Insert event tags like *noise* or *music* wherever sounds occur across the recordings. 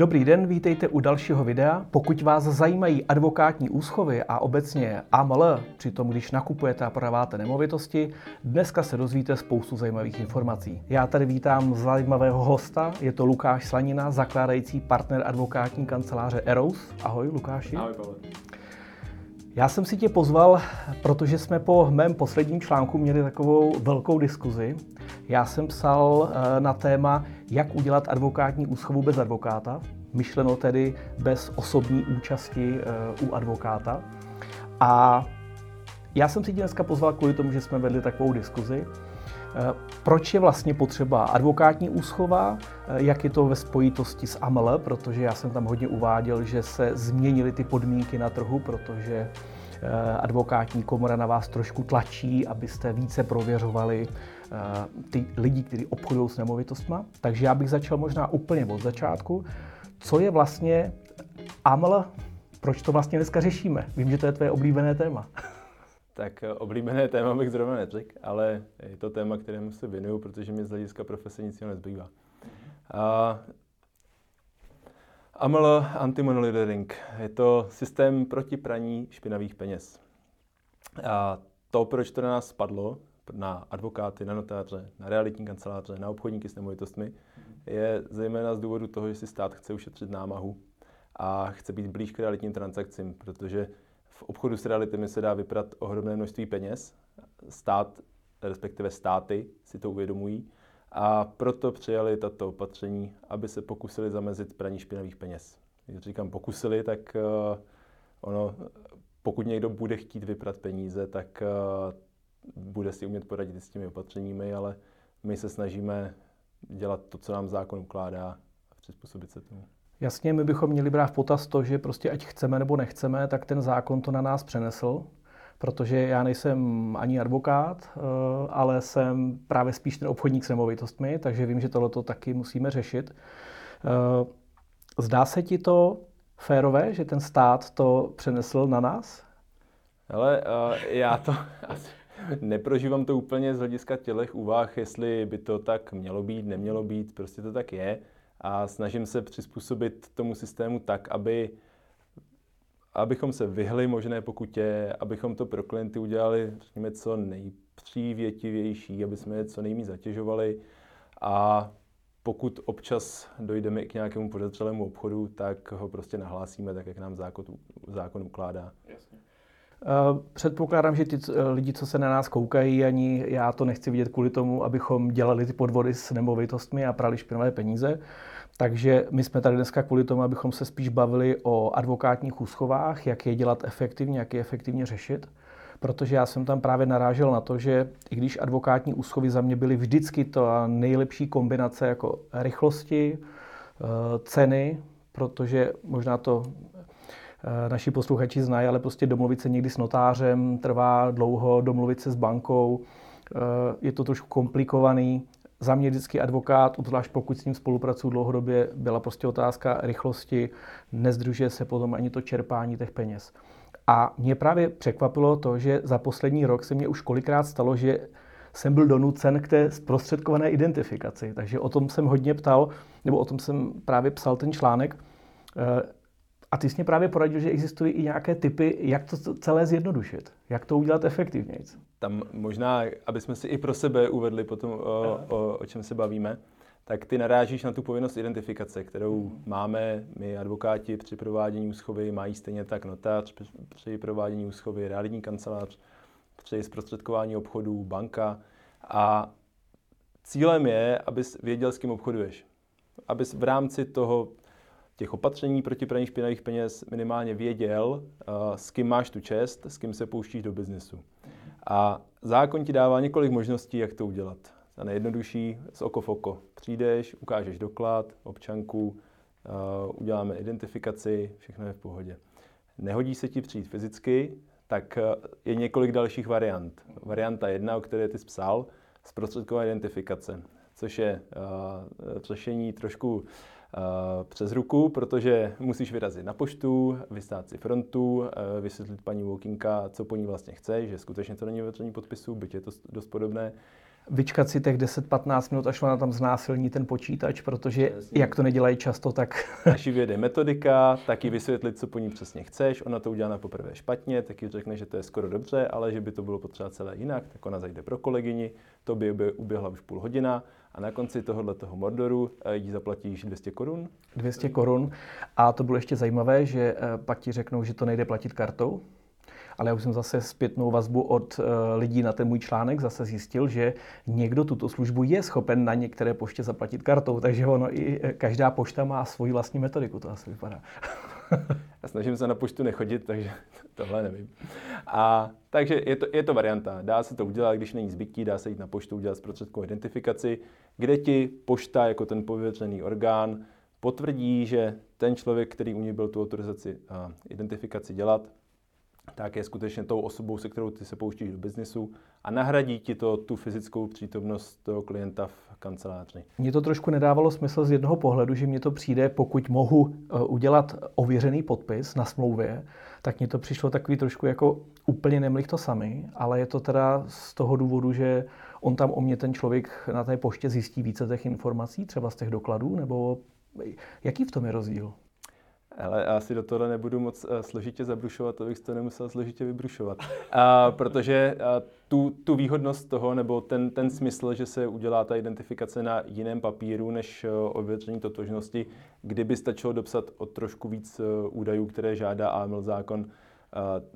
Dobrý den, vítejte u dalšího videa. Pokud vás zajímají advokátní úschovy a obecně AML, přitom když nakupujete a prodáváte nemovitosti, dneska se dozvíte spoustu zajímavých informací. Já tady vítám zajímavého hosta, je to Lukáš Slanina, zakládající partner advokátní kanceláře Eros. Ahoj Lukáši. Ahoj Pavel. Já jsem si tě pozval, protože jsme po mém posledním článku měli takovou velkou diskuzi. Já jsem psal eh, na téma, jak udělat advokátní úschovu bez advokáta, myšleno tedy bez osobní účasti eh, u advokáta. A já jsem si dneska pozval kvůli tomu, že jsme vedli takovou diskuzi. Eh, proč je vlastně potřeba advokátní úschova, jak je to ve spojitosti s AML, protože já jsem tam hodně uváděl, že se změnily ty podmínky na trhu, protože advokátní komora na vás trošku tlačí, abyste více prověřovali ty lidi, kteří obchodují s nemovitostmi. Takže já bych začal možná úplně od začátku. Co je vlastně AML? Proč to vlastně dneska řešíme? Vím, že to je tvoje oblíbené téma. *laughs* Tak eh, oblíbené téma bych zrovna neřekl, ale je to téma, kterému se věnuju, protože mi z hlediska profese nic jiného nezbývá. A AML Anti-Money Laundering je to systém proti praní špinavých peněz. A to, proč to na nás spadlo, na advokáty, na notáře, na realitní kanceláře, na obchodníky s nemovitostmi, je zejména z důvodu toho, že si stát chce ušetřit námahu a chce být blíž k realitním transakcím, protože v obchodu s realitami se dá vyprat ohromné množství peněz. Stát, respektive státy si to uvědomují a proto přijali tato opatření, aby se pokusili zamezit praní špinavých peněz. Když říkám pokusili, tak uh, ono, pokud někdo bude chtít vyprat peníze, tak uh, bude si umět poradit s těmi opatřeními, ale my se snažíme dělat to, co nám zákon ukládá a přizpůsobit se tomu. Jasně, my bychom měli brát v potaz to, že prostě ať chceme nebo nechceme, tak ten zákon to na nás přenesl protože já nejsem ani advokát, eh, ale jsem právě spíš ten obchodník s nemovitostmi, takže vím, že tohle taky musíme řešit. Eh, zdá se ti to férové, že ten stát to přenesl na nás? Ale uh, já to *laughs* asi neprožívám to úplně z hlediska tělech úvah, jestli by to tak mělo být, nemělo být, prostě to tak je. A snažím se přizpůsobit tomu systému tak, aby abychom se vyhli možné pokutě, abychom to pro klienty udělali, řekněme, co nejpřívětivější, aby jsme je co nejméně zatěžovali a pokud občas dojdeme k nějakému podezřelému obchodu, tak ho prostě nahlásíme tak, jak nám zákon, zákon ukládá. Jasně. Eh, předpokládám, že ty eh, lidi, co se na nás koukají, ani já to nechci vidět kvůli tomu, abychom dělali ty podvody s nemovitostmi a prali špinavé peníze. Takže my jsme tady dneska kvůli tomu, abychom se spíš bavili o advokátních úschovách, jak je dělat efektivně, jak je efektivně řešit. Protože já jsem tam právě narážel na to, že i když advokátní úschovy za mě byly vždycky to nejlepší kombinace jako rychlosti, eh, ceny, protože možná to naši posluchači znají, ale prostě domluvit se někdy s notářem trvá dlouho, domluvit se s bankou, eh, je to trošku komplikovaný za mě vždycky advokát, obzvlášť pokud s ním spolupracuju dlouhodobě, byla prostě otázka rychlosti, nezdružuje se potom ani to čerpání těch peněz. A mě právě překvapilo to, že za poslední rok se mě už kolikrát stalo, že jsem byl donucen k té zprostředkované identifikaci. Takže o tom jsem hodně ptal, nebo o tom jsem právě psal ten článek. A ty jsi mě právě poradil, že existují i nějaké typy, jak to celé zjednodušit, jak to udělat efektivněji. Tam možná, aby jsme si i pro sebe uvedli potom, o, o, o čem se bavíme, tak ty narážíš na tu povinnost identifikace, kterou hmm. máme my advokáti při provádění úschovy, mají stejně tak notář při provádění úschovy, realitní kancelář, při zprostředkování obchodů, banka. A cílem je, abys věděl, s kým obchoduješ. Abys v rámci toho těch opatření proti praní špinavých peněz minimálně věděl, eh, s kým máš tu čest, s kým se pouštíš do biznesu. A zákon ti dává několik možností, jak to udělat. A nejjednodušší z oko v oko. Přijdeš, ukážeš doklad, občanku, eh, uděláme identifikaci, všechno je v pohodě. Nehodí se ti přijít fyzicky, tak eh, je několik dalších variant. Varianta jedna, o které ty jsi psal, zprostředková identifikace, což je uh, řešení trošku přes ruku, protože musíš vyrazit na poštu, vystát si frontu, eh, vysvětlit paní Walkinka, co po ní vlastně chce, že skutečně to není vytvoření podpisu, byť je to dost podobné. vyčkat si těch 10-15 minut, až ona tam znásilní ten počítač, protože Přesně. jak to nedělají často, tak... Až ji vyjede metodika, tak ji vysvětlit, co po ní přesně chceš. Ona to udělá na poprvé špatně, tak ji řekne, že to je skoro dobře, ale že by to bylo potřeba celé jinak, tak ona zajde pro kolegyni, to by uběhla už půl hodina a na konci tohohle toho Mordoru eh, jí zaplatíš 200 korun. 200 korun a to bylo ještě zajímavé, že eh, pak ti řeknou, že to nejde platit kartou, ale já už jsem zase zpětnou vazbu od uh, lidí na ten můj článek zase zjistil, že někdo tuto službu je schopen na některé poště zaplatit kartou, takže ono i každá pošta má svoji vlastní metodiku, to asi vypadá. *laughs* Já snažím se na poštu nechodit, takže *laughs* tohle nevím. A, takže je to, je to varianta. Dá se to udělat, když není zbytí, dá se jít na poštu udělat zprostředkovou identifikaci, kde ti pošta jako ten pověřený orgán potvrdí, že ten člověk, který u ní byl tu autorizaci a identifikaci dělat, tak je skutečně tou osobou, se kterou ty se pouštíš do biznisu a nahradí ti to tu fyzickou přítomnost toho klienta v kanceláři. Mně to trošku nedávalo smysl z jednoho pohledu, že mně to přijde, pokud mohu eh, udělat ověřený podpis na smlouvě, tak mně to přišlo takový trošku jako úplně nemlich to sami, ale je to teda z toho důvodu, že on tam o mě ten člověk na té poště zjistí více těch informací, třeba z těch dokladů, nebo jaký v tom je rozdíl? Ale asi do toho nebudu moc uh, složitě zabrušovat, to bych to nemusel složitě vybrušovat. *laughs* Uh, protože uh, tu, tu výhodnost toho, nebo ten, ten smysl, že se udělá ta identifikace na jiném papíru než uh, ověření totožnosti, kdyby stačilo dopsat o trošku víc uh, údajů, které žádá AML zákon,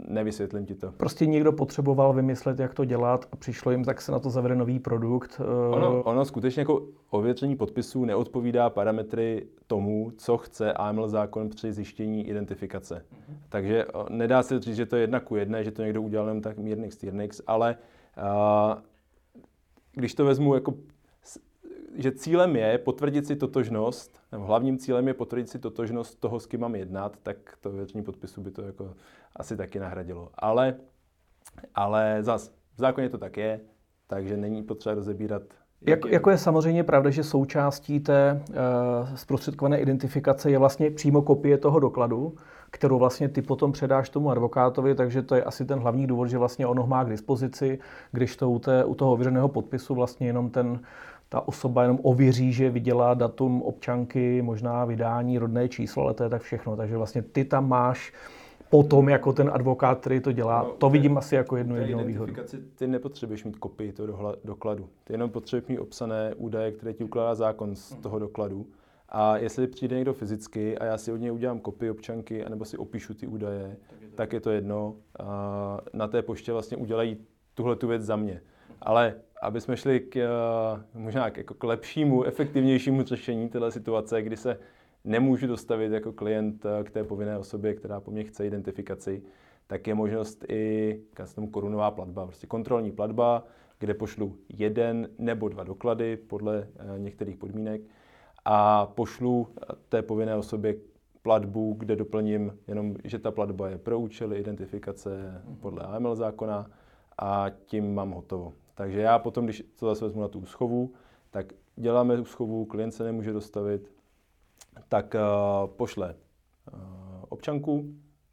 nevysvětlím ti to. Prostě někdo potřeboval vymyslet, jak to dělat a přišlo jim, tak se na to zavede nový produkt. Eh, ono, ono skutečně jako ověření podpisů neodpovídá parametry tomu, co chce AML zákon při zjištění identifikace. Mm-hmm. Takže eh, nedá se říct, že to je jedna ku jedné, že to někdo udělal jen tak mírný styrnix, ale uh, když to vezmu jako že cílem je potvrdit si totožnost, nebo hlavním cílem je potvrdit si totožnost toho, s kým mám jednat, tak to většině podpisu by to jako asi taky nahradilo. Ale, ale zas, v zákoně to tak je, takže není potřeba rozebírat jak, jako je samozřejmě pravda, že součástí té uh, zprostředkované identifikace je vlastně přímo kopie toho dokladu, kterou vlastně ty potom předáš tomu advokátovi, takže to je asi ten hlavní důvod, že vlastně ono má k dispozici, když to u, té, u toho ověřeného podpisu vlastně jenom ten ta osoba jenom ověří, že viděla datum občanky, možná vydání, rodné číslo, ale to je tak všechno. Takže vlastně ty tam máš potom jako ten advokát, který to dělá. No, to vidím asi jako jednu jedinou výhodu. Ty nepotřebuješ mít kopii toho dokladu. Ty jenom potřebuješ mít obsané údaje, které ti ukládá zákon z toho dokladu. A jestli přijde někdo fyzicky a já si od něj udělám kopii občanky, anebo si opíšu ty údaje, tak je to, tak je to jedno. A na té poště vlastně udělají tuhle tu věc za mě. Ale aby jsme šli k, eh, možná k, jako k lepšímu, efektivnějšímu řešení této situace, kdy se nemůžu dostavit jako klient eh, k té povinné osobě, která po mně chce identifikaci, tak je možnost i tomu korunová platba, prostě kontrolní platba, kde pošlu jeden nebo dva doklady podle eh, některých podmínek a pošlu té povinné osobě platbu, kde doplním jenom, že ta platba je pro účely identifikace podle AML zákona a tím mám hotovo. Takže já potom, když to zase vezmu na tu úschovu, tak děláme úschovu, klient se nemůže dostavit, tak uh, pošle uh, občanku,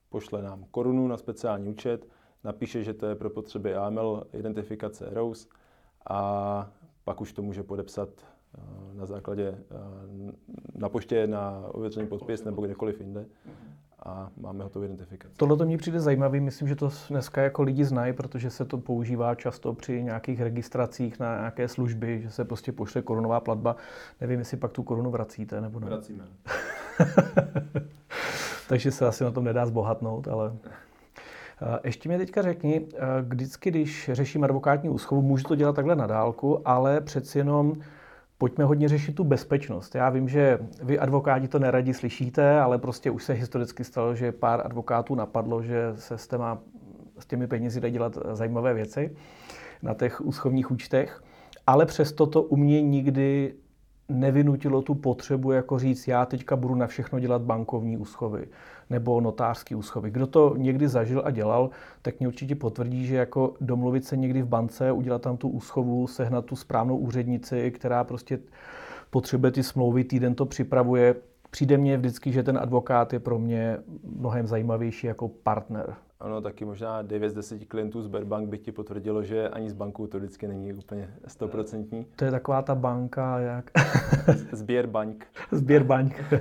pošle nám korunu na speciální účet, napíše, že to je pro potřeby AML identifikace ROSE a pak už to může podepsat uh, na základě na poště na ověřený podpis nebo kdekoliv jinde a máme hotovou identifikaci. Tohle to mi přijde zajímavý, myslím, že to dneska jako lidi znají, protože se to používá často při nějakých registracích na nějaké služby, že se prostě pošle korunová platba. Nevím, jestli pak tu korunu vracíte nebo ne. Vracíme. *laughs* Takže se asi na tom nedá zbohatnout, ale... Ještě mi teďka řekni, vždycky, když řeším advokátní úschovu, můžu to dělat takhle na dálku, ale přeci jenom pojďme hodně řešit tu bezpečnost. Já vím, že vy advokáti to neradi slyšíte, ale prostě už se historicky stalo, že pár advokátů napadlo, že se s, téma, s těmi penězi dají dělat zajímavé věci na těch úschovních účtech. Ale přesto to u mě nikdy nevynutilo tu potřebu jako říct, já teďka budu na všechno dělat bankovní úschovy nebo notářský úschovy. Kdo to někdy zažil a dělal, tak mě určitě potvrdí, že jako domluvit se někdy v bance, udělat tam tu úschovu, sehnat tu správnou úřednici, která prostě potřebuje ty smlouvy, týden to připravuje. Přijde mně vždycky, že ten advokát je pro mě mnohem zajímavější jako partner. Ano, taky možná 9 z 10 klientů z Sberbank by ti potvrdilo, že ani z banku to vždycky není úplně stoprocentní. To je taková ta banka, jak... *laughs* Sběrbank. Sběrbank. *laughs*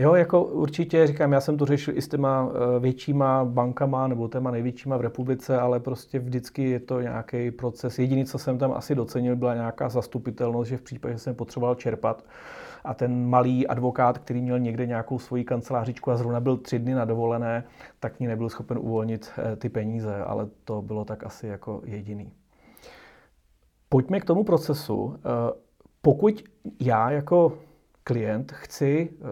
Jo, jako určitě, říkám, já jsem to řešil i s těma eh, většíma bankama nebo těma největšíma v republice, ale prostě vždycky je to nějaký proces. Jediný, co jsem tam asi docenil, byla nějaká zastupitelnost, že v případě, že jsem potřeboval čerpat, a ten malý advokát, který měl někde nějakou svoji kancelářičku a zrovna byl tři dny na dovolené, tak mě nebyl schopen uvolnit eh, ty peníze, ale to bylo tak asi jako jediný. Pojďme k tomu procesu. Eh, pokud já jako klient chci eh,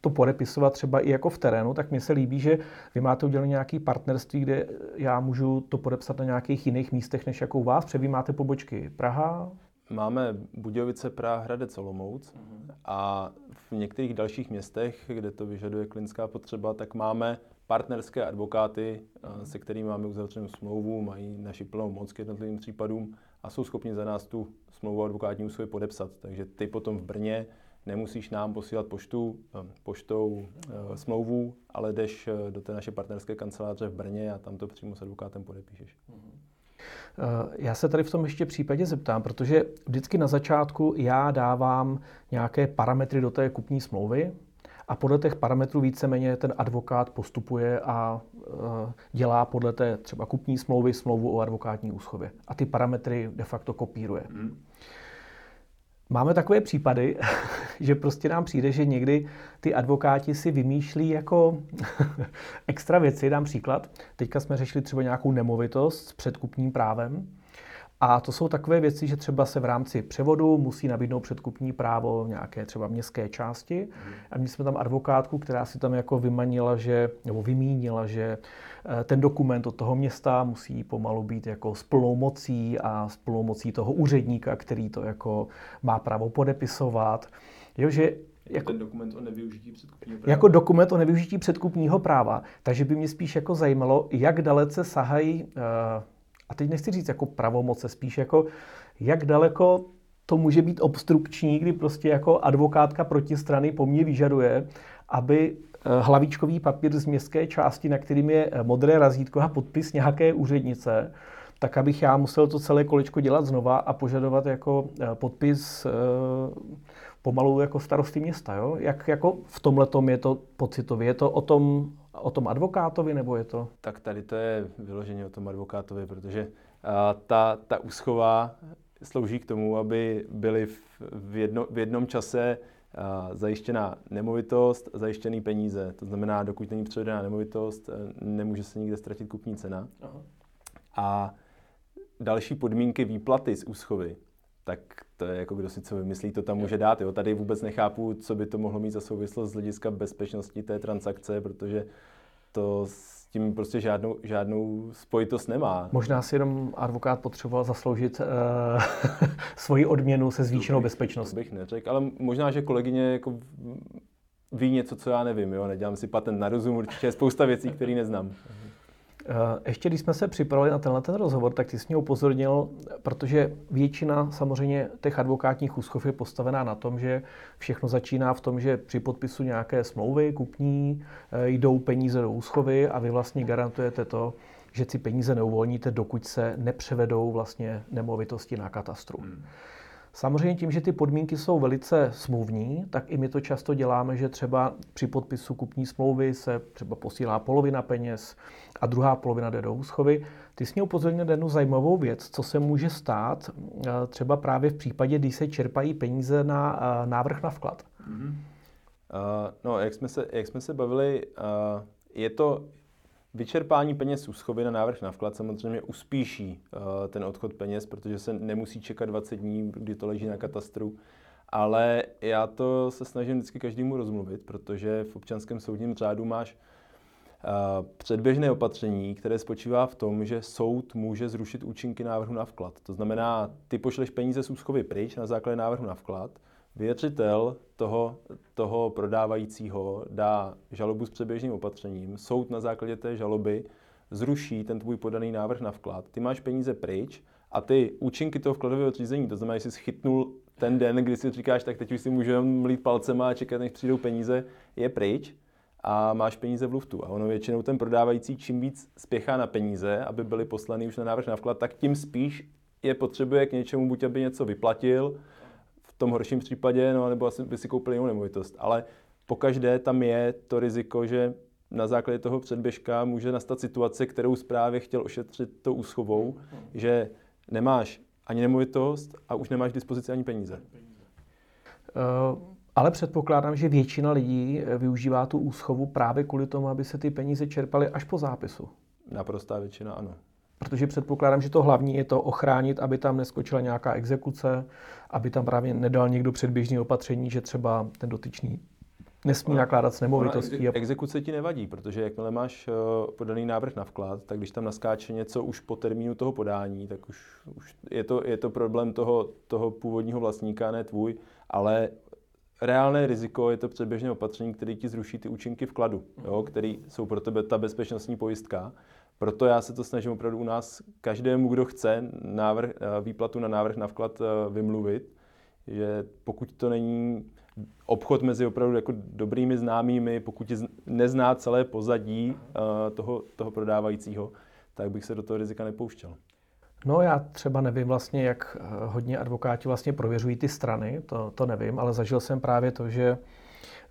to podepisovat třeba i jako v terénu, tak mi se líbí, že vy máte udělat nějaké partnerství, kde já můžu to podepsat na nějakých jiných místech, než jako u vás, protože vy máte pobočky Praha, Máme Budějovice, Praha, Hradec, Olomouc uh-huh. a v některých dalších městech, kde to vyžaduje klinická potřeba, tak máme partnerské advokáty, uh-huh. se kterými máme uzavřenou smlouvu, mají naši plnou moc k jednotlivým případům a jsou schopni za nás tu smlouvu advokátní úsuvy podepsat. Takže ty potom v Brně nemusíš nám posílat poštu, eh, poštou e, smlouvu, ale jdeš do té naše partnerské kanceláře v Brně a tam to přímo s advokátem podepíšeš. Uh-huh. Eh, já se tady v tom ještě případě zeptám, protože vždycky na začátku já dávám nějaké parametry do té kupní smlouvy a podle těch parametrů víceméně ten advokát postupuje a eh, dělá podle té třeba kupní smlouvy smlouvu o advokátní úschově. A ty parametry de facto kopíruje. Hmm. Máme takové případy, *laughs* že prostě nám přijde, že někdy ty advokáti si vymýšlí jako *laughs* extra věci. Dám příklad. Teďka jsme řešili třeba nějakou nemovitost s předkupním právem. A to jsou takové věci, že třeba se v rámci převodu musí nabídnout předkupní právo nějaké třeba městské části. A my jsme tam advokátku, která si tam jako vymanila, že, nebo vymínila, že eh, ten dokument od toho města musí pomalu být jako s plnou mocí a s plnou mocí toho úředníka, který to jako má právo podepisovat. Jo, že jako, ten dokument o nevyužití předkupního práva. Jako dokument o nevyužití předkupního práva. Takže by mě spíš jako zajímalo, jak dalece sahají uh, a teď nechci říct jako pravomoce, spíš jako jak daleko to může být obstrukční, kdy prostě jako advokátka protistrany po mně vyžaduje, aby eh, hlavičkový papír z městské části, na kterým je eh, modré razítko a podpis nějaké úřednice, tak abych já musel to celé kolečko dělat znova a požadovat jako eh, podpis pomalu jako starosty města. Jo? Jak jako v tomhle je to pocitově? Je to o tom o tom advokátovi, nebo je to? Tak tady to je vyloženě o tom advokátovi, protože a, ta, ta úschova slouží k tomu, aby byly v, v, jedno, v jednom čase a, zajištěná nemovitost, zajištěný peníze. To znamená, dokud není převedená nemovitost, e, nemůže se nikde ztratit kupní cena. Aha. A další podmínky výplaty z úschovy, tak to je jako kdo si co vymyslí, to tam může dát. Jo. Tady vůbec nechápu, co by to mohlo mít za souvislost z hlediska bezpečnosti té transakce, protože to s tím prostě žádnou, žádnou spojitost nemá. Možná si jenom advokát potřeboval zasloužit uh, *laughs* svoji odměnu se zvýšenou bezpečností. To bych neřekl, ale možná, že kolegyně jako ví něco, co já nevím. Jo? Nedělám si patent na rozum, určitě je spousta věcí, které neznám. Eh, ještě když jsme se připravili na tenhle ten rozhovor, tak ty jsi mě upozornil, protože většina samozřejmě těch advokátních úschov je postavená na tom, že všechno začíná v tom, že při podpisu nějaké smlouvy kupní eh, jdou peníze do úschovy a vy vlastně garantujete to, že si peníze neuvolníte, dokud se nepřevedou vlastně nemovitosti na katastru. Hmm. Samozřejmě tím, že ty podmínky jsou velice smluvní, tak i my to často děláme, že třeba při podpisu kupní smlouvy se třeba posílá polovina peněz a druhá polovina jde do úschovy. Ty jsi mě upozornil jednu zajímavou věc, co se může stát eh, třeba právě v případě, kdy se čerpají peníze na eh, návrh na vklad. Mm-hmm. Uh, no, jak jsme se, jak jsme se bavili, uh, je to Vyčerpání peněz úschovy na návrh na vklad samozřejmě uspíší uh, ten odchod peněz, protože se nemusí čekat 20 dní, kdy to leží na katastru. Ale já to se snažím vždycky každému rozmluvit, protože v občanském soudním řádu máš uh, předběžné opatření, které spočívá v tom, že soud může zrušit účinky návrhu na vklad. To znamená, ty pošleš peníze z úschovy pryč na základě návrhu na vklad, Věřitel toho, toho prodávajícího dá žalobu s předběžným opatřením, soud na základě té žaloby zruší ten tvůj podaný návrh na vklad, ty máš peníze pryč a ty účinky toho vkladového řízení, to znamená, že jsi chytnul ten den, kdy si říkáš, tak teď už si můžeme mlít palcema a čekat, než přijdou peníze, je pryč a máš peníze v luftu. A ono většinou ten prodávající čím víc spěchá na peníze, aby byly poslany už na návrh na vklad, tak tím spíš je potřebuje k něčemu, buď aby něco vyplatil, v tom horším případě, no, nebo asi by si koupil jinou nemovitost. Ale pokaždé tam je to riziko, že na základě toho předběžka může nastat situace, kterou zprávě chtěl ošetřit tou úschovou, že nemáš ani nemovitost a už nemáš k dispozici ani peníze. Uh, ale předpokládám, že většina lidí využívá tu úschovu právě kvůli tomu, aby se ty peníze čerpaly až po zápisu. Naprostá většina ano. Protože předpokládám, že to hlavní je to ochránit, aby tam neskočila nějaká exekuce, aby tam právě nedal někdo předběžné opatření, že třeba ten dotyčný nesmí nakládat s nemovitostí. Exekuce ti nevadí, protože jakmile máš eh, podaný návrh na vklad, tak když tam naskáče něco už po termínu toho podání, tak už, už je, to, je to problém toho, toho původního vlastníka, ne tvůj, ale reálné riziko je to předběžné opatření, které ti zruší ty účinky vkladu, jo, které jsou pro tebe ta bezpečnostní pojistka. Proto já se to snažím opravdu u nás každému, kdo chce návrh, eh, výplatu na návrh na vklad eh, vymluvit, že pokud to není obchod mezi opravdu jako dobrými známými, pokud nezná celé pozadí uh, toho, toho prodávajícího, tak bych se do toho rizika nepouštěl. No já třeba nevím vlastně, jak eh, hodně advokáti vlastně prověřují ty strany, to, to nevím, ale zažil jsem právě to, že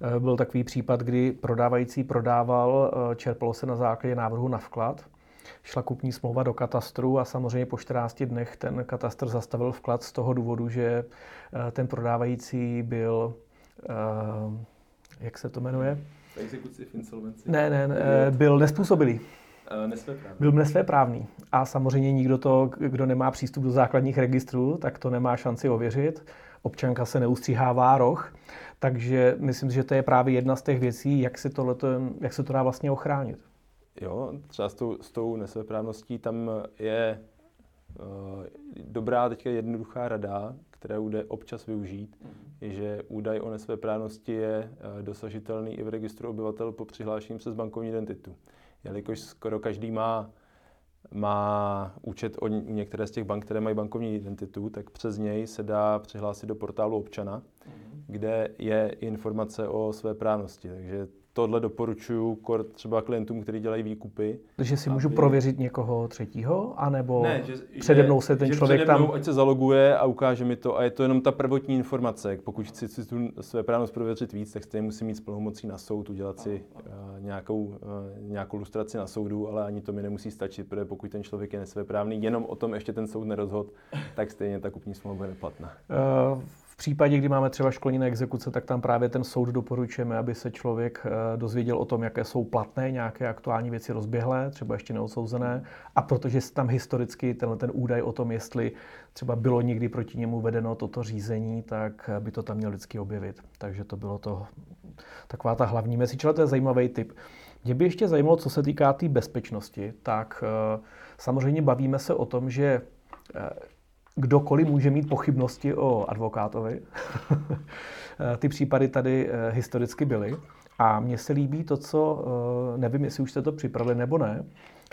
eh, byl takový případ, kdy prodávající prodával, čerpalo se na základě návrhu na vklad, šla kupní smlouva do katastru a samozřejmě po 14 dnech ten katastr zastavil vklad z toho důvodu, že ten prodávající byl uh, jak se to jmenuje? Exekuci v insolvenci? Ne, ne, ne byl nespůsobilý. Uh, nesvéprávný. Byl nesvéprávný. A samozřejmě nikdo to, kdo nemá přístup do základních registrů, tak to nemá šanci ověřit. Občanka se neustříhává roh. Takže myslím, že to je právě jedna z těch věcí, jak se, tohleto, jak se to dá vlastně ochránit. Jo, třeba s tou, s tou nesvéprávností tam je uh, dobrá teďka jednoduchá rada, kterou jde občas využít, je, že údaj o nesvéprávnosti je eh, dosažitelný i v registru obyvatel po přihlášení přes bankovní identitu. Jelikož skoro každý má, má účet o některé z těch bank, které mají bankovní identitu, tak přes něj se dá přihlásit do portálu občana, kde je informace o své právnosti. Takže tohle doporučuju třeba klientům, kteří dělají výkupy. Takže si můžu prověřit někoho třetího, anebo ne, že, přede mnou se ten že člověk přede mnou, tam... ať se zaloguje a ukáže mi to a je to jenom ta prvotní informace. Pokud chci si tu své právnost prověřit víc, tak stejně musím mít spolumocí na soud, udělat si uh, nějakou, uh, nějakou lustraci na soudu, ale ani to mi nemusí stačit, protože pokud ten člověk je nesvéprávný, jenom o tom ještě ten soud nerozhod, tak stejně ta kupní smlouva bude neplatná. Uh, případě, kdy máme třeba školní na exekuce, tak tam právě ten soud doporučujeme, aby se člověk eh, dozvěděl o tom, jaké jsou platné, nějaké aktuální věci rozběhlé, třeba ještě neodsouzené. A protože tam historicky tenhle ten údaj o tom, jestli třeba bylo někdy proti němu vedeno toto řízení, tak by to tam měl vždycky objevit. Takže to bylo to taková ta hlavní message, ale to je zajímavý tip. Mě by ještě zajímalo, co se týká té tý bezpečnosti, tak eh, samozřejmě bavíme se o tom, že eh, kdokoliv může mít pochybnosti o advokátovi. *laughs* Ty případy tady eh, historicky byly. A mně se líbí to, co, eh, nevím, jestli už jste to připravili nebo ne,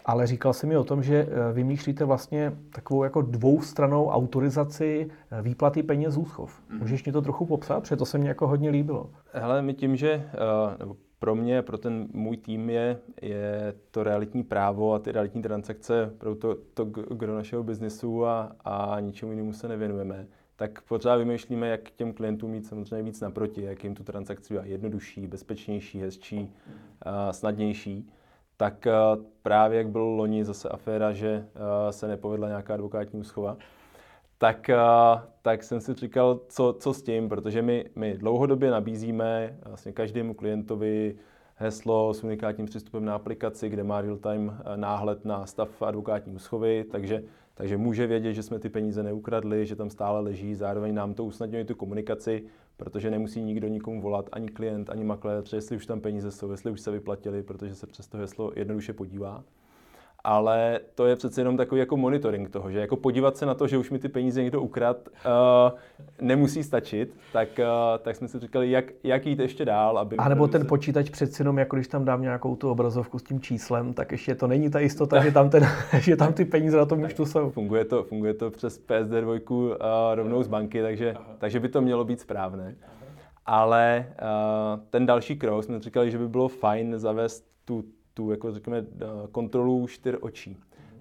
ale říkal jsem mi o tom, že eh, vymýšlíte vlastně takovou jako dvoustranou autorizaci výplaty peněz z úschov. Mhm. Můžeš mi to trochu popsat? Protože to se mně jako hodně líbilo. Hele, my tím, že, nebo pro mě, pro ten můj tým je, je to realitní právo a ty realitní transakce pro to, to gro našeho biznesu a, a ničemu jinému se nevěnujeme, tak pořád vymýšlíme, jak těm klientům mít samozřejmě víc naproti, jak jim tu transakci být jednodušší, bezpečnější, hezčí, a snadnější. Tak právě jak byl loni zase aféra, že se nepovedla nějaká advokátní úschova, tak, tak jsem si říkal, co, co s tím, protože my, my dlouhodobě nabízíme vlastně každému klientovi heslo s unikátním přístupem na aplikaci, kde má real-time náhled na stav advokátní úschovy, takže, takže může vědět, že jsme ty peníze neukradli, že tam stále leží, zároveň nám to usnadňuje tu komunikaci, protože nemusí nikdo nikomu volat, ani klient, ani makléř, jestli už tam peníze jsou, jestli už se vyplatili, protože se přes to heslo jednoduše podívá ale to je přece jenom takový jako monitoring toho, že jako podívat se na to, že už mi ty peníze někdo ukrad, uh, nemusí stačit, tak, uh, tak jsme si říkali, jak, jak jít ještě dál. Aby a nebo ten se... počítač přeci jenom, jako když tam dám nějakou tu obrazovku s tím číslem, tak ještě to není ta jistota, že tam, ten, *laughs* že tam ty peníze na tom účtu jsou. Funguje to, funguje to přes PSD2 uh, rovnou z banky, takže, takže by to mělo být správné. ale uh, ten další krok jsme říkali, že by bylo fajn zavést tu, tu jako řekněme, kontrolu čtyř očí.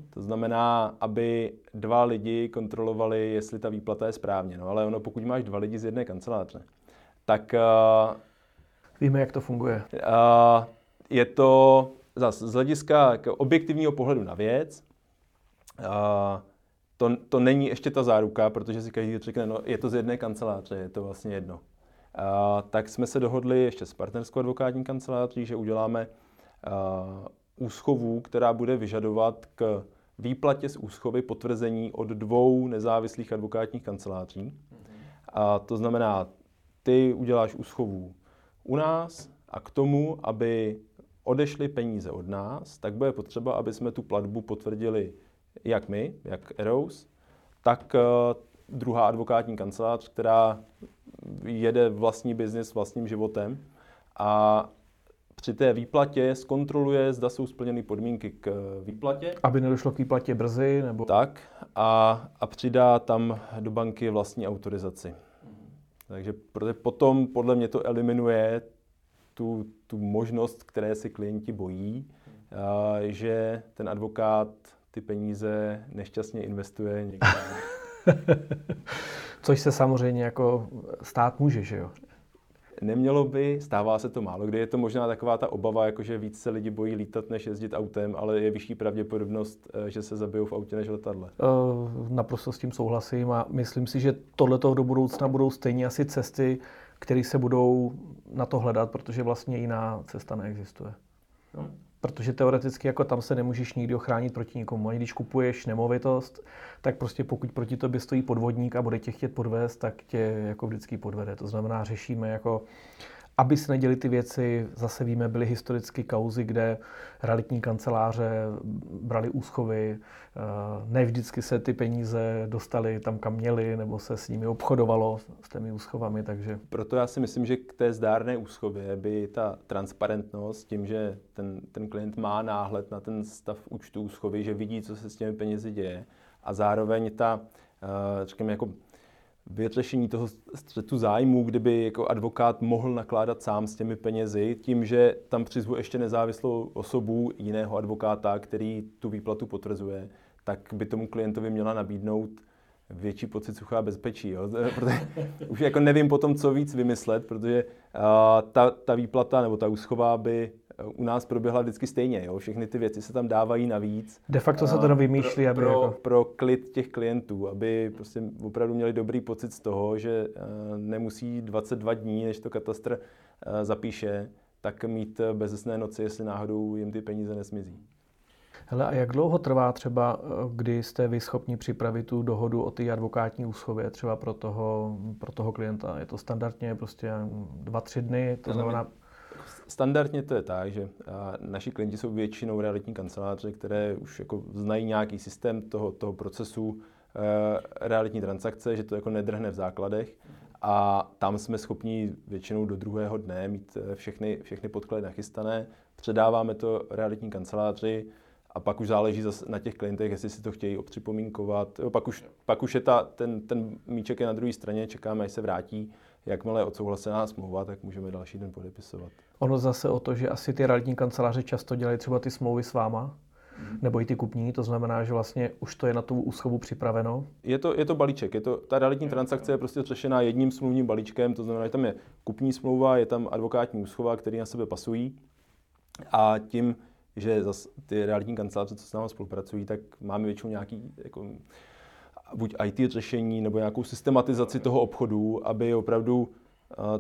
To znamená, aby dva lidi kontrolovali, jestli ta výplata je správně. No ale ono, pokud máš dva lidi z jedné kanceláře, tak... Uh, Víme, jak to funguje. Uh, je to zase z hlediska jako objektivního pohledu na věc, uh, to, to není ještě ta záruka, protože si každý řekne, no je to z jedné kanceláře, je to vlastně jedno. Uh, tak jsme se dohodli ještě s partnerskou advokátní kanceláří, že uděláme uh, úschovu, která bude vyžadovat k výplatě z úschovy potvrzení od dvou nezávislých advokátních kanceláří. A to znamená, ty uděláš úschovu u nás a k tomu, aby odešly peníze od nás, tak bude potřeba, aby jsme tu platbu potvrdili jak my, jak Eros, tak uh, druhá advokátní kancelář, která jede vlastní biznis vlastním životem a při té výplatě zkontroluje, zda jsou splněny podmínky k výplatě. Aby nedošlo k výplatě brzy? Nebo... Tak a, a přidá tam do banky vlastní autorizaci. Takže potom podle mě to eliminuje tu, tu možnost, které si klienti bojí, a, že ten advokát ty peníze nešťastně investuje někde. *laughs* Což se samozřejmě jako stát může, že jo? Nemělo by, stává se to málo, kdy je to možná taková ta obava, jako že víc se lidi bojí lítat, než jezdit autem, ale je vyšší pravděpodobnost, eh, že se zabijou v autě než letadle. Uh, naprosto s tím souhlasím a myslím si, že tohleto do budoucna budou stejně asi cesty, které se budou na to hledat, protože vlastně jiná cesta neexistuje. No. Protože teoreticky jako tam se nemůžeš nikdy ochránit proti nikomu. Ani když kupuješ nemovitost, tak prostě pokud proti tobě stojí podvodník a bude tě chtět podvést, tak tě jako vždycky podvede. To znamená, řešíme jako aby se neděli ty věci, zase víme, byly historicky kauzy, kde realitní kanceláře brali úschovy, eh, ne vždycky se ty peníze dostaly tam, kam měli, nebo se s nimi obchodovalo s těmi úschovami, takže... Proto já si myslím, že k té zdárné úschově by ta transparentnost, tím, že ten, ten klient má náhled na ten stav účtu úschovy, že vidí, co se s těmi penězi děje, a zároveň ta, eh, řekněme, jako vyřešení toho střetu zájmu, kdyby jako advokát mohl nakládat sám s těmi penězi, tím, že tam přizvu ještě nezávislou osobu jiného advokáta, který tu výplatu potvrzuje, tak by tomu klientovi měla nabídnout větší pocit suchá bezpečí. Jo? *laughs* Protože už jako nevím potom, co víc vymyslet, protože uh, ta, ta výplata nebo ta úschová by u nás proběhla vždycky stejně. Jo? Všechny ty věci se tam dávají navíc. De facto se to vymýšlí, pro, aby pro, jako... pro klid těch klientů, aby prostě opravdu měli dobrý pocit z toho, že nemusí 22 dní, než to katastr zapíše, tak mít bezesné noci, jestli náhodou jim ty peníze nesmizí. Hele, a jak dlouho trvá třeba, eh, kdy jste vy schopni připravit tu dohodu o té advokátní úschově třeba pro toho, pro toho klienta? Je to standardně prostě dva, tři dny? To znamená... Standardně to je tak, že naši klienti jsou většinou realitní kanceláře, které už jako znají nějaký systém toho, toho procesu e, realitní transakce, že to jako nedrhne v základech a tam jsme schopni většinou do druhého dne mít e, všechny, všechny podklady nachystané, předáváme to realitní kanceláři a pak už záleží na těch klientech, jestli si to chtějí opřipomínkovat. Jo, pak, už, pak už je ta, ten, ten míček je na druhé straně, čekáme, až se vrátí. Jakmile je odsouhlasená smlouva, tak můžeme další den podepisovat. Ono zase o to, že asi ty realitní kanceláře často dělají třeba ty smlouvy s váma, mm. nebo i ty kupní, to znamená, že vlastně už to je na tu úschovu připraveno. Je to, je to balíček, je to, ta realitní transakce je prostě řešená jedním smluvním balíčkem, to znamená, že tam je kupní smlouva, je tam advokátní úschova, které na sebe pasují a tím, že ty realitní kanceláře, co s námi spolupracují, tak máme většinou nějaký jako, buď IT řešení nebo nějakou systematizaci toho obchodu, aby opravdu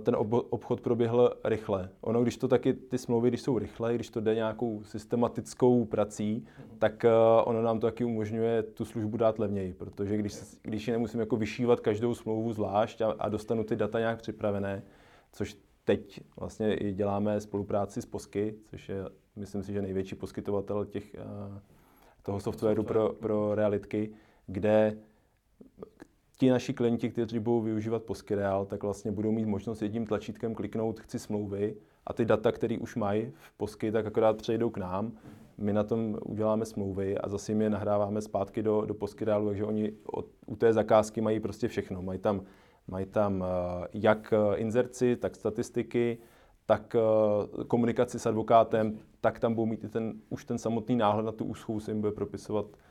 ten obchod proběhl rychle. Ono, když to taky, ty smlouvy, když jsou rychle, když to jde nějakou systematickou prací, tak ono nám to taky umožňuje tu službu dát levněji, protože když, když ji nemusím jako vyšívat každou smlouvu zvlášť a, a dostanu ty data nějak připravené, což teď vlastně i děláme spolupráci s Posky, což je, myslím si, že největší poskytovatel těch, toho softwaru pro, pro realitky, kde ti naši klienti, kteří budou využívat PostgreSQL, tak vlastně budou mít možnost jedním tlačítkem kliknout chci smlouvy a ty data, které už mají v Postky, tak akorát přejdou k nám. My na tom uděláme smlouvy a zase jim je nahráváme zpátky do, do PostgreSQLu, takže oni od, u té zakázky mají prostě všechno. Mají tam Mají tam jak inzerci, tak statistiky, tak komunikaci s advokátem, tak tam budou mít i ten, už ten samotný náhled na tu úschovu se jim bude propisovat Eh,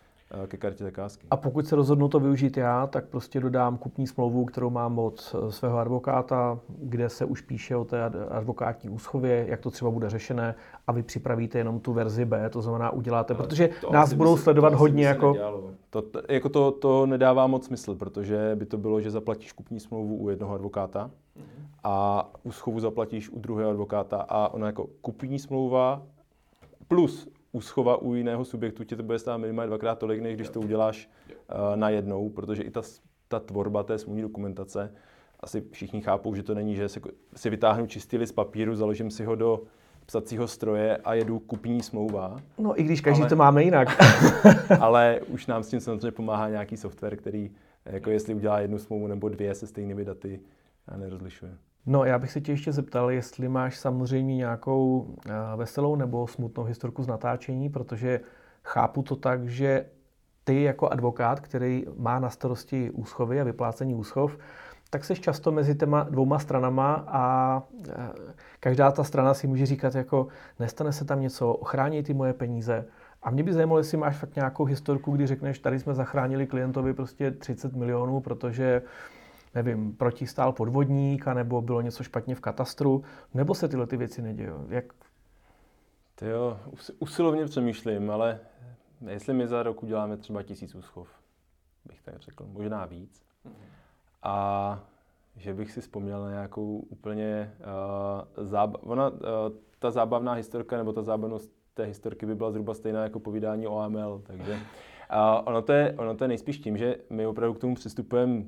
ke kartě zakázky. A pokud se rozhodnu to využít já, tak prostě dodám kupní smlouvu, kterou mám od eh, svého advokáta, kde se už píše o té advokátní úschově, jak to třeba bude řešené a vy připravíte jenom tu verzi B, to znamená uděláte, Ale protože nás budou sledovat to hodně jako... To, to, jako to, to nedává moc smysl, protože by to bylo, že zaplatíš kupní smlouvu u jednoho advokáta a úschovu zaplatíš u druhého advokáta a ona jako kupní smlouva plus úschova u jiného subjektu tě to bude stát minimálně dvakrát tolik, než když to uděláš uh, na jednou, protože i ta, ta tvorba té smluvní dokumentace, asi všichni chápou, že to není, že si, si vytáhnu čistý list papíru, založím si ho do psacího stroje a jedu kupní smlouva. No i když každý ale, to máme jinak. *laughs* ale už nám s tím samozřejmě pomáhá nějaký software, který jako jestli udělá jednu smlouvu nebo dvě se stejnými daty, nerozlišuje. No, já bych se tě ještě zeptal, jestli máš samozřejmě nějakou eh, veselou nebo smutnou historku z natáčení, protože chápu to tak, že ty jako advokát, který má na starosti úschovy a vyplácení úschov, tak seš často mezi těma dvouma stranama a eh, každá ta strana si může říkat jako nestane se tam něco, ochrání ty moje peníze. A mě by zajímalo, jestli máš fakt nějakou historku, kdy řekneš, tady jsme zachránili klientovi prostě 30 milionů, protože nevím, protistál podvodník, nebo bylo něco špatně v katastru, nebo se tyhle ty věci nedějí? Jak... Ty jo, usilovně přemýšlím, ale jestli my za rok uděláme třeba tisíc úschov, bych tak řekl, možná víc. A že bych si vzpomněl na nějakou úplně uh, zába- ona, uh, ta zábavná historka nebo ta zábavnost té historky by byla zhruba stejná jako povídání o AML, takže a ono to, je, ono to je nejspíš tím, že my opravdu k tomu přistupujeme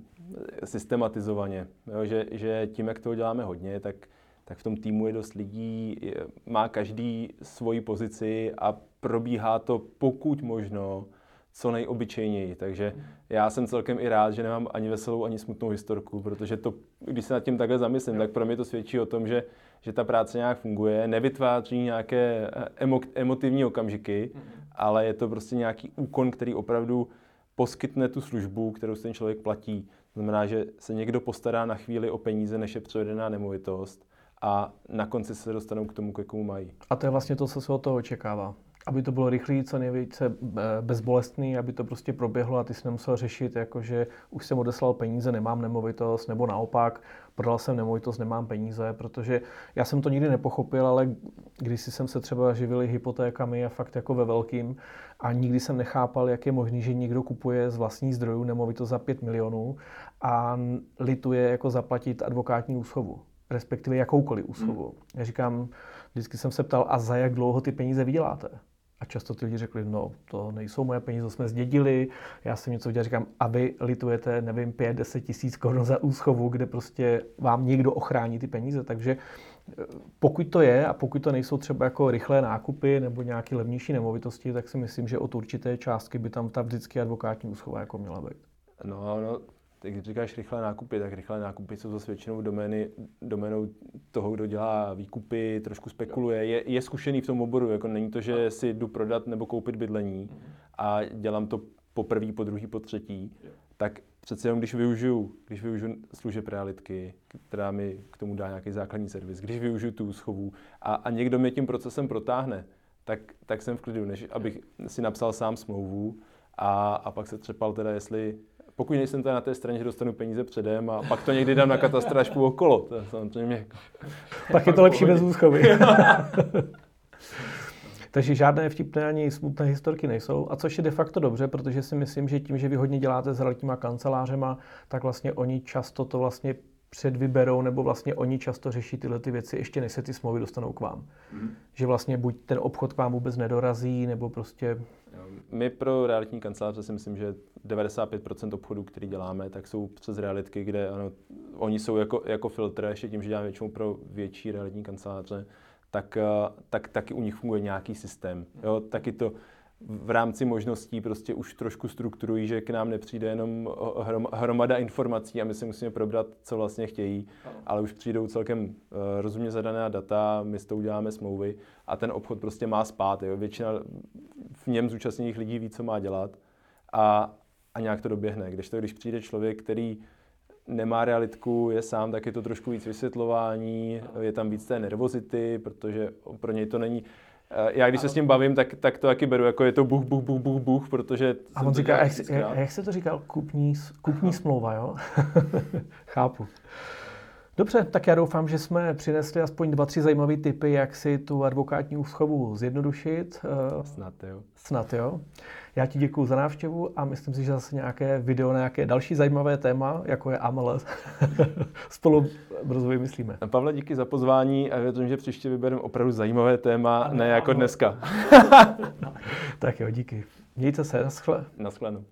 systematizovaně. Jo, že, že tím, jak toho děláme hodně, tak, tak v tom týmu je dost lidí, je, má každý svoji pozici a probíhá to pokud možno co nejobyčejněji. Takže já jsem celkem i rád, že nemám ani veselou, ani smutnou historku, protože to, když se nad tím takhle zamyslím, tak pro mě to svědčí o tom, že, že ta práce nějak funguje, nevytváří nějaké emo, emotivní okamžiky, ale je to prostě nějaký úkon, který opravdu poskytne tu službu, kterou si ten člověk platí. Znamená, že se někdo postará na chvíli o peníze, než je převedená nemovitost a na konci se dostanou k tomu, k komu mají. A to je vlastně to, co se od toho očekává. Aby to bylo rychlé, co nejvíce eh, bezbolestný, aby to prostě proběhlo a ty si nemusel řešit, jakože už jsem odeslal peníze, nemám nemovitost, nebo naopak, prodal jsem nemovitost, nemám peníze, protože já jsem to nikdy nepochopil, ale když jsem se třeba živili hypotékami a fakt jako ve velkým a nikdy jsem nechápal, jak je možný, že někdo kupuje z vlastních zdrojů nemovitost za 5 milionů a lituje jako zaplatit advokátní úschovu, respektive jakoukoliv úschovu. Hmm. Já říkám, vždycky jsem se ptal, a za jak dlouho ty peníze vyděláte? A často ty lidi řekli, no to nejsou moje peníze, to jsme zdědili, já jsem něco udělal, říkám, a vy litujete, nevím, 5-10 tisíc korun za úschovu, kde prostě vám někdo ochrání ty peníze, takže eh, pokud to je a pokud to nejsou třeba jako rychlé nákupy nebo nějaké levnější nemovitosti, tak si myslím, že od určité částky by tam ta vždycky advokátní úschova jako měla být. No, no, když říkáš rychlé nákupy, tak rychlé nákupy jsou zase většinou domény, doménou toho, kdo dělá výkupy, trošku spekuluje, je, je zkušený v tom oboru, jako není to, že si jdu prodat nebo koupit bydlení a dělám to po první, po druhý, po třetí, tak přece jenom když využiju, když využiju služeb realitky, která mi k tomu dá nějaký základní servis, když využiju tu schovu a, a někdo mě tím procesem protáhne, tak, tak jsem v klidu, než abych si napsal sám smlouvu a, a pak se třepal teda, jestli pokud nejsem tady na té straně, že dostanu peníze předem a pak to někdy dám na katastr až okolo. To je samozřejmě jako... Pak je to lepší bez úschovy. *laughs* Takže žádné vtipné ani smutné historky nejsou, a což je de facto dobře, protože si myslím, že tím, že vy hodně děláte s realitníma kancelářema, tak vlastně oni často to vlastně předvyberou, nebo vlastně oni často řeší tyhle ty věci, ještě než se ty smlouvy dostanou k vám. Mm. Že vlastně buď ten obchod k vám vůbec nedorazí, nebo prostě... My pro realitní kanceláře si myslím, že 95% obchodů, který děláme, tak jsou přes realitky, kde ano, oni jsou jako, jako filtr, ještě tím, že děláme většinou pro větší realitní kanceláře, tak, eh, tak taky u nich funguje nějaký systém. Jo? Taky to, v rámci možností prostě už trošku strukturují, že k nám nepřijde jenom hromada informací a my si musíme probrat, co vlastně chtějí, ale už přijdou celkem uh, rozumně zadaná data, my s tou uděláme smlouvy a ten obchod prostě má spát. Jo. Většina v něm zúčastněných lidí ví, co má dělat a, a nějak to doběhne. Když to, když přijde člověk, který nemá realitku, je sám, tak je to trošku víc vysvětlování, je tam víc té nervozity, protože pro něj to není Eh, já když se s ním bavím, tak, tak to taky beru, jako je to buch, buch, buch, buch, buch, protože... A on říká, jak, jak, jak se to říkal? Kupní, kupní smlouva, jo? *laughs* Chápu. Dobře, tak já doufám, že jsme přinesli aspoň dva, tři zajímavé typy, jak si tu advokátní úschovu zjednodušit. Eh, Snad jo. Snad jo. Já ti děkuji za návštěvu a myslím si, že zase nějaké video na nějaké další zajímavé téma, jako je AML, *laughs* spolu brzo vymyslíme. Pavle, díky za pozvání a věřím, že příště vybereme opravdu zajímavé téma, ano, ne jako ano. dneska. *laughs* tak jo, díky. Mějte se, naschle. Naschledanou.